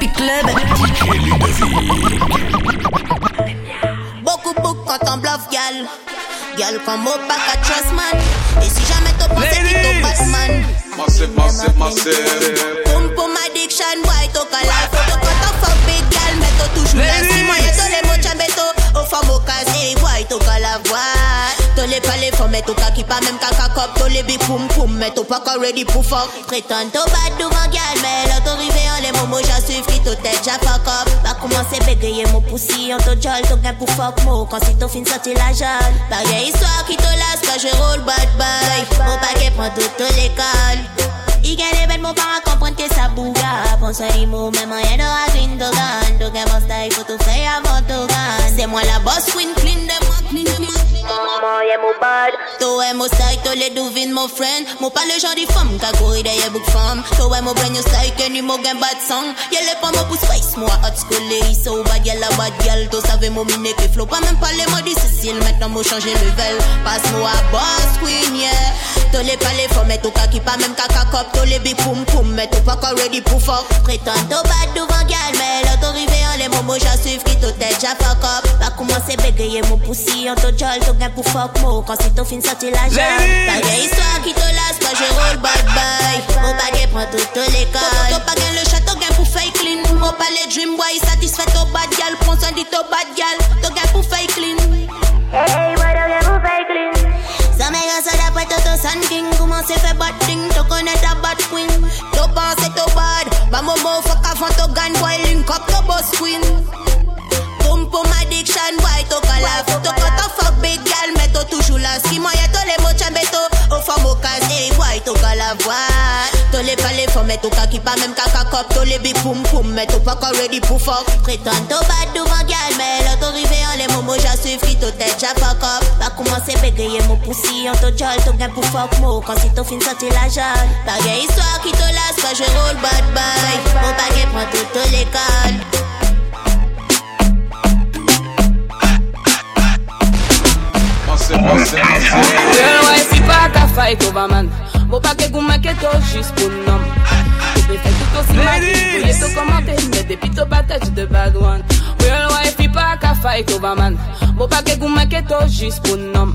Tropic Club. Beaucoup, beaucoup quand on gal. Gal comme au bac à. Et si jamais t'as pensé qu'il t'as pas man. Massive, massive, massive. Boom, boom, addiction, boy, t'as qu'à la photo. Quand on fuck big gal, mais t'as toujours la faut mettre au pas même caca cop. T'as les big poum poum, mais t'as pas ready pour fuck. Prétends t'as bad devant gal, mais t'as en les moments, j'ai suivi, t'as tête, j'ai fuck up. Va commencer bégayer mon poussi, en t'as jol, t'as gain pour fuck mo. Quand c'est t'as fin sorti la jol. Pareil histoire qui te lasse quand je roll bad boy. Mon paquet prend toute l'école. Il gagne les belles mots para comprendre que ça bouga. Pense à mots, même rien de la green de gun. Donc, mon style, faut tout faire avant tout gun. C'est moi la boss, queen, clean de moi, clean de moi. Maman, Toi, mon style, toi, les douvines, mon friend. Mon pas le genre de femme, qu'a couru derrière book femme. Toi, mon brain, your style, que ni mon gain bad song. Y'a les pas mon pouce face, moi, hot school, les so bad, y'a la bad gal. Toi, savais mon miné que flow. Pas même pas les mots difficiles, maintenant, moi, changer level. Passe-moi, boss, queen, yeah. Tous les palais, faut mettre au cas qui pas même caca cop. Tous les big poum poum, mais tout pas encore ready pour fuck. Prétends tout bad devant gal, mais là t'as rivé en les moments, j'ai suivi qui tout tête, j'ai fuck up. Va commencer bégayer mon poussi, en tout jol, tout gain pour fuck mo. Quand c'est tout fin sorti la jalle. Pas de histoire qui te lasse, quand je roll bad boy. Mon baguette prend toute l'école. T'as pas gain le château, gain pour fake clean. Mon palais dream boy, satisfait au bad gal. Prends soin dit au bad gal. T'as gain pour fake clean. To bad. Bah mon mot fuck to gun boy Link up to boss queen les palais faut mettre au cas qui pas même caca cop To les big poum poum Mais to pas encore ready pour fuck Prétends to bad devant gal Mais là to rivé en les moments J'ai suivi qui to tête J'ai fuck up. Va commencer bégayer mon poussi En to jol To gain pour fuck mo. Quand c'est to fin sorti la jalle Pareil histoire qui te lasse Quand je roll bad boy. Mon paquet prend toute l'école. Massive, massive, massive. Girl, why fi pa ka fight over man Mo pa ke gou make to jis pou nom They say to see my people, they to come out and me. They bad one. Fight over man. Bon paquet, goût maquette, juste pour nom.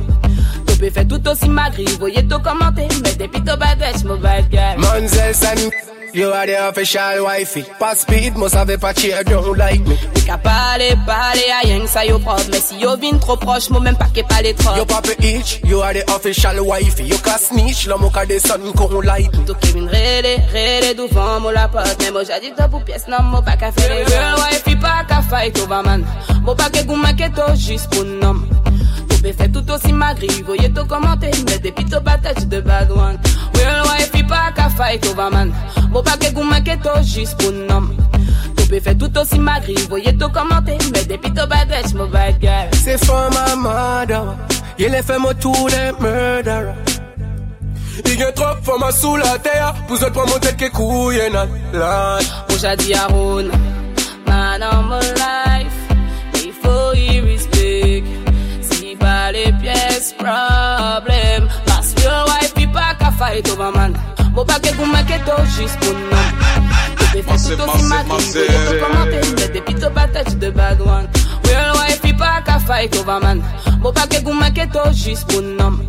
Tu peux faire tout aussi magri, voyez tout commenter, mais des pitobadesh, mobile guy. Monzel, salut. You are the official wifey. Pas speed, must have a patchy, don't like me. T'es qu'à parler, parler, à rien que ça yo prod. Mais si yo vin trop proche, moi même pas qu'est pas les trop. Yo papa itch, you are the official wifey. Yo ka snitch, l'homme au cas des sons qu'on like me. Tout Kevin rélé, rélé, devant moi la pote. Mais moi j'adis que pour pièce, non, moi pas qu'à faire les girl wifey, pas qu'à fight over man. Moi pas qu'à gouma qu'est juste pour nom. Be fait tout aussi magri, voyez tout commenter, mais depuis tout bataille de bad one. Real wife, pas qu'à fight over man. Bo pa ke gouman ke to jis pou nom To pe fe tout osi magri, voye to komante Me depi to badrej, mo bad girl Se fèm a madawa Ye le fèm otou de murdera I gen trop la teya Pou zot pran mon tèt ke kouye Man on my life. Il faut y respect. Si pa pièce problem Pas yo wife, pi pa ka fight over Mwen pa ke gouman ke to jis pou nan Te fè tout osi makin, te yo te komante Mwen te pito patat, tu de bagwan Real wife, pi pa ka fay kovaman Mwen pa ke gouman ke to jis pou nan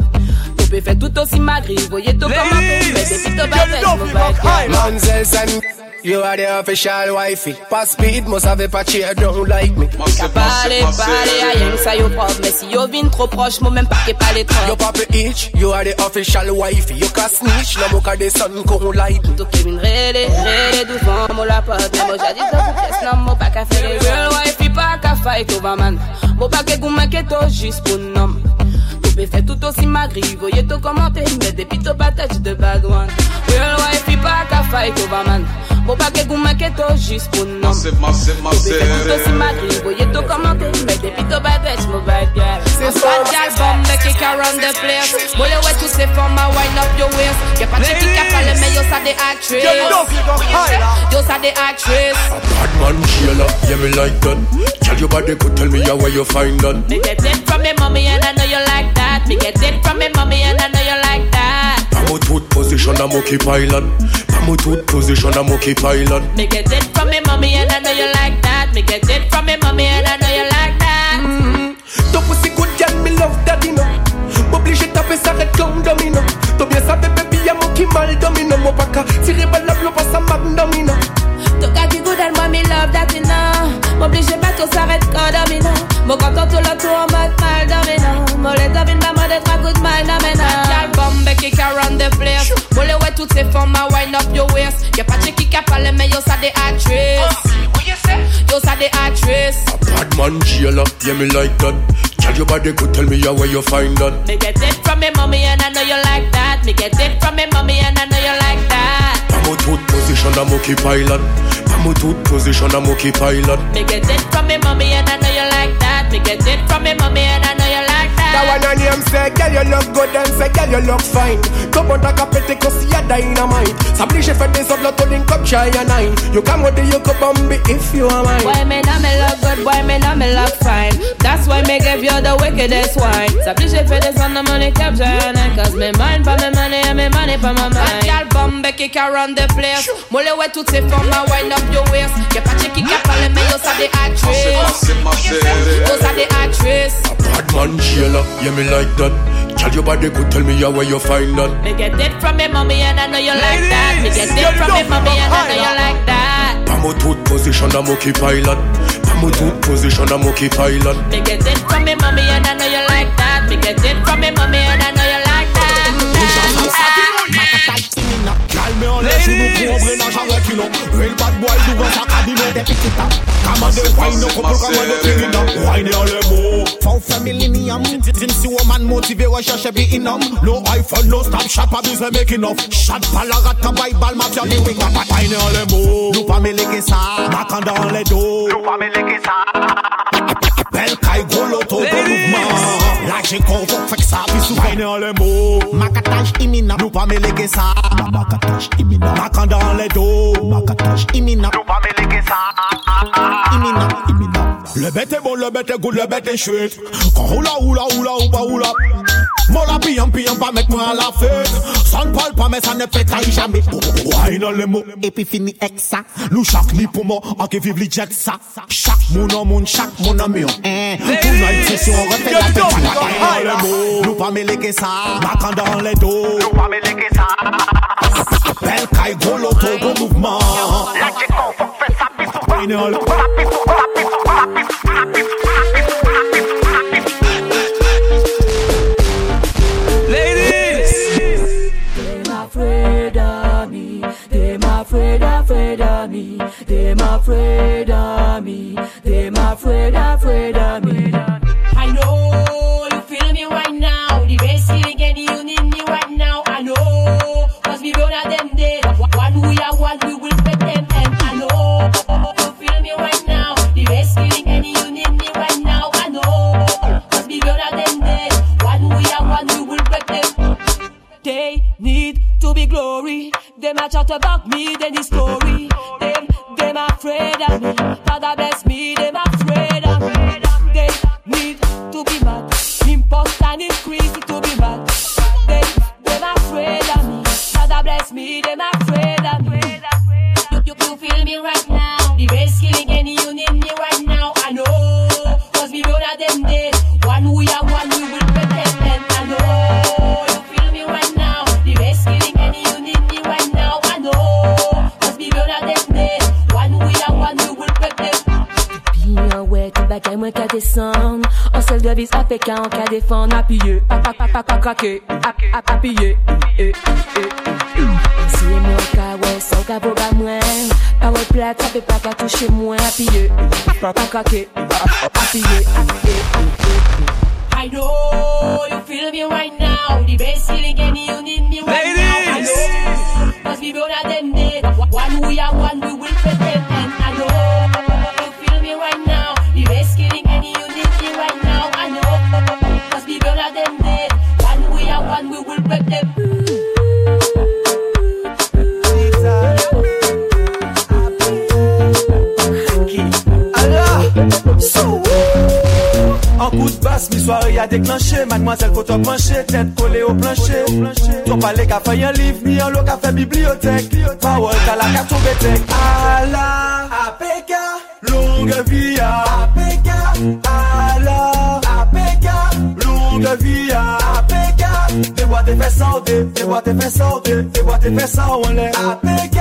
Te fè tout osi magri, voye to komante Mwen te pito patat, tu de bagwan Manzel. You are the official wifey. Pass speed, must have a patchy, don't like me. Qu'à parler, parler, à rien que ça, yo prof. Mais si yo vin trop proche, moi même pas qu'est pas les trop. Yo papi itch, you are the official wifey. Yo ka snitch, non, mo ka des sons qu'on like me. Tout Kevin rélé, rélé, devant mo la pote. Mais moi j'adis dans toute pièce, non, mo pas qu'à faire les girl wifey, pas qu'à fight over man. Mo pas qu'est gouma qu'est tout juste pour nom? Be fait tout aussi magri, voyez tout commenter, mais des pito bataille de bad one. Real wife, pas qu'à fight over man. Mo pa ke gou make to jis pou nom Massive, massive, To be fait tout aussi massive. magri Voye to komante, me depi to batach mo bad girl C'est Bad ça. girl bomb make it around the place. Boy you wet to say for my wind up your waist. Y'a pas de qui qui a parlé mais yo ça des actrices Yo ça des actrices Bad man, Sheila, yeah me like that. Tell your body could tell me how where you find that. Me get it from me mommy and I know you like that. Me get it from me mommy and I know you like that Tooth position. I'm. I'm a tooth position, I'm okay pilot. Me get it from me mommy and I know you like that. Me get it from me mommy and I know you like mais yo ça des actrices. Oh, yo ça des actrices. A bad man jailer, yeah me like that. Tell your body good, tell me how where you find that. Me get it from me mommy and I know you like that. Me get it from me mommy and I know you like that. I'm a tooth position, I'm okay pilot. I'm a tooth position, I'm okay pilot. Me get it from me mommy and I know you like that. Me get it from me mommy and I know you like that. That one on him say, girl you look good and say, girl you look fine. Come on, take a petty cause you're dynamite. S'oblige fait des autres to link up shy and nine. You come with the you could bomb if you are mine. Boy, me know me look good, boy, me know me look fine. That's why me give you the wickedest wine. S'oblige fait des on the money cap shy and nine. Cause me mind for me money and me money for my mind. Y'all bomb kick around the place. Mole ouais toutes ces femmes à wind up your waist. Y'a pas de qui a parlé mais yo ça yeah me like that. Tell your body good, tell me how where you find that. Me get it from me mommy and I know you like that. Me get it from me mommy and I know you like that. I'm a tooth position, I'm okay pilot. I'm a tooth position, I'm okay pilot. Me get it from me mommy and I know you like that. Me get it from me mommy and I know you like that. Gal me enlève nous pauvres n'a jamais kilo Real bad boy devant sa cabine des petits temps Come on the wine no couple come on the king up Wine on le mot For family millennium Dim si woman motivé recherche be inum No iPhone no stop shop abuse making off Shot palarat ka bay bal mafia li wing up Wine on le mot Nou pa me leke sa Makan dans les dos Nou pa me leke sa Appel kay gros loto bon mouvement Là j'ai convoque fait que ça puis sous wine on le mot Makatage imminent. Nou pa me leke sa Makatage imminent. Makan dans les dos. Makatage imminent. Nou pa me leke sa Imminent. Imminent Le est bon, le est good, le bête est chouette. Quand roula roula roula ou pas roula Mon la pillant pillant pas mettre moi à la fête Ça ne parle pas mais ça ne fait trahir jamais Wine on le mot Et puis fini avec ça Nous chaque ni pour moi En qui vive les jet ça Chaque mon en mon chaque mon en mieux Hein Pour night session on refait la fête Wine on le mot Nous pas mêler que ça Macan dans les dos Nous pas mêler que ça Appel Kai gros loto gros mouvement La j'ai qu'on fait ça bisou Wine on le Them Them about me, then the story. Them, them afraid of me. Father bless me, them afraid of me. They need to be mad. Impost and increase to be mad. They, them afraid of me. Father bless me, them afraid apye eh, eh, eh. Si mwen ka wè, san ka boga mwen Parol plat, apè pa ka touche mwen Apye, pa pa krake Apye, apye I know you feel me right now. The best feeling and you need me right now. I know, cause we at them day. One we are one, we will bet soirée a déclenché, mademoiselle faut toi pencher, tête collée au plancher. Ton palais qu'a fait un livre, ni un lot fait bibliothèque. Parole t'as la carte. Allah, APK, longue vie à APK. Allah, APK, longue vie te fè saote, te boa te fè saote, te boa te fè sa ou lè. APK,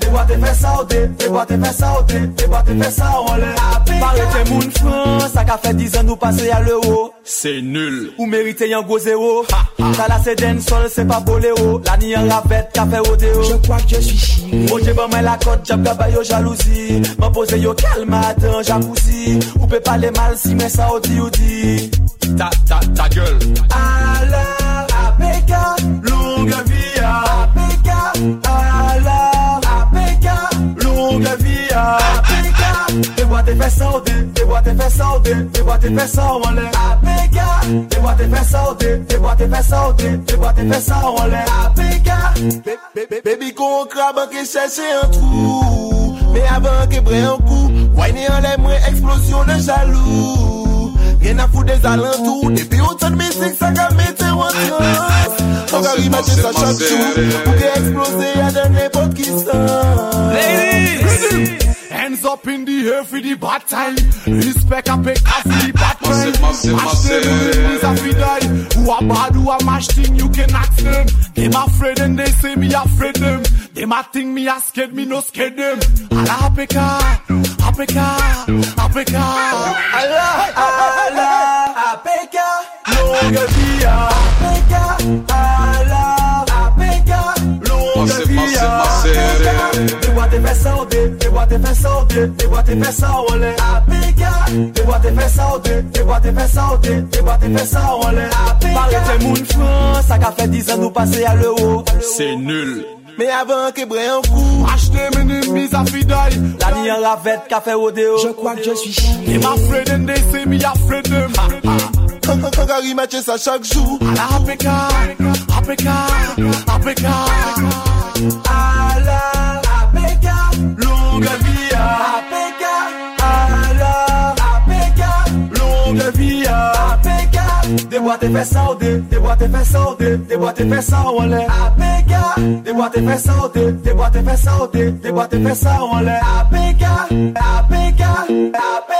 te boa te fè saote, te boa te fè saote, te boa te fè sa ou lè. APK, pare te moun fran, sa ka fè 10 an nou pase ya l'euro. Se nul, ou merite yon go zero. Ta la se den sol, se pa bolero, la ni yon ravette, ka fè odeo. Je kwa k je suis chi. Oje ban men la kote, jab gaba yo jalousi, man pose yo kalma atan jacuzzi. Ou pe pale mal si men sa ou di ou di. Ta, ta, ta gueule. Alors. Longue fais sauter, tes bois tes fais sauter, tes bois tes fais sauter en l'air. APK, tes bois tes fais sauter, tes bois tes fais sauter, tes bois tes fais sauter en baby qu'on crabe qui cherche un trou, mais avant que un coup, wine en l'air moins explosion de jaloux. Rien a fout des alentours Depi autant de musique sa ka mette an trans An ka rimache sa chak chou Ou ke eksplose ya de nepot ki san Ladies! Hands up in the air for the bad time. Respect a the bad time. Massive, massive, Mash them massive. enemies a fi die. Who a bad, who a mash thing, you can ask them. Them afraid and they say me afraid them. Them a think me a scared, me no scared them. Ala apeka, Africa, Africa, Allah, Allah, Africa, longue vie à Africa, Allah, Africa, longue vie à Africa. Fais voir tes fesses en fais voir tes fesses en fais voir tes fesses en. Africa, fais voir tes fesses en fais voir tes fesses en fais voir tes fesses t'es ça qu'a fait 10 ans nous passer à. C'est nul. Men avan kebre an kou Achete menin mi à fiday La ni an lavet ka fe odeo Je crois que je suis chien E ma freden de se mi a fredem Kankari matye sa chak jou A la APK APK APK A la Deboate fè saote, deboate fè saote, deboate fè sa ou anle Apeka, deboate fè saote, deboate fè saote, deboate fè sa ou anle Apeka, apeka, apeka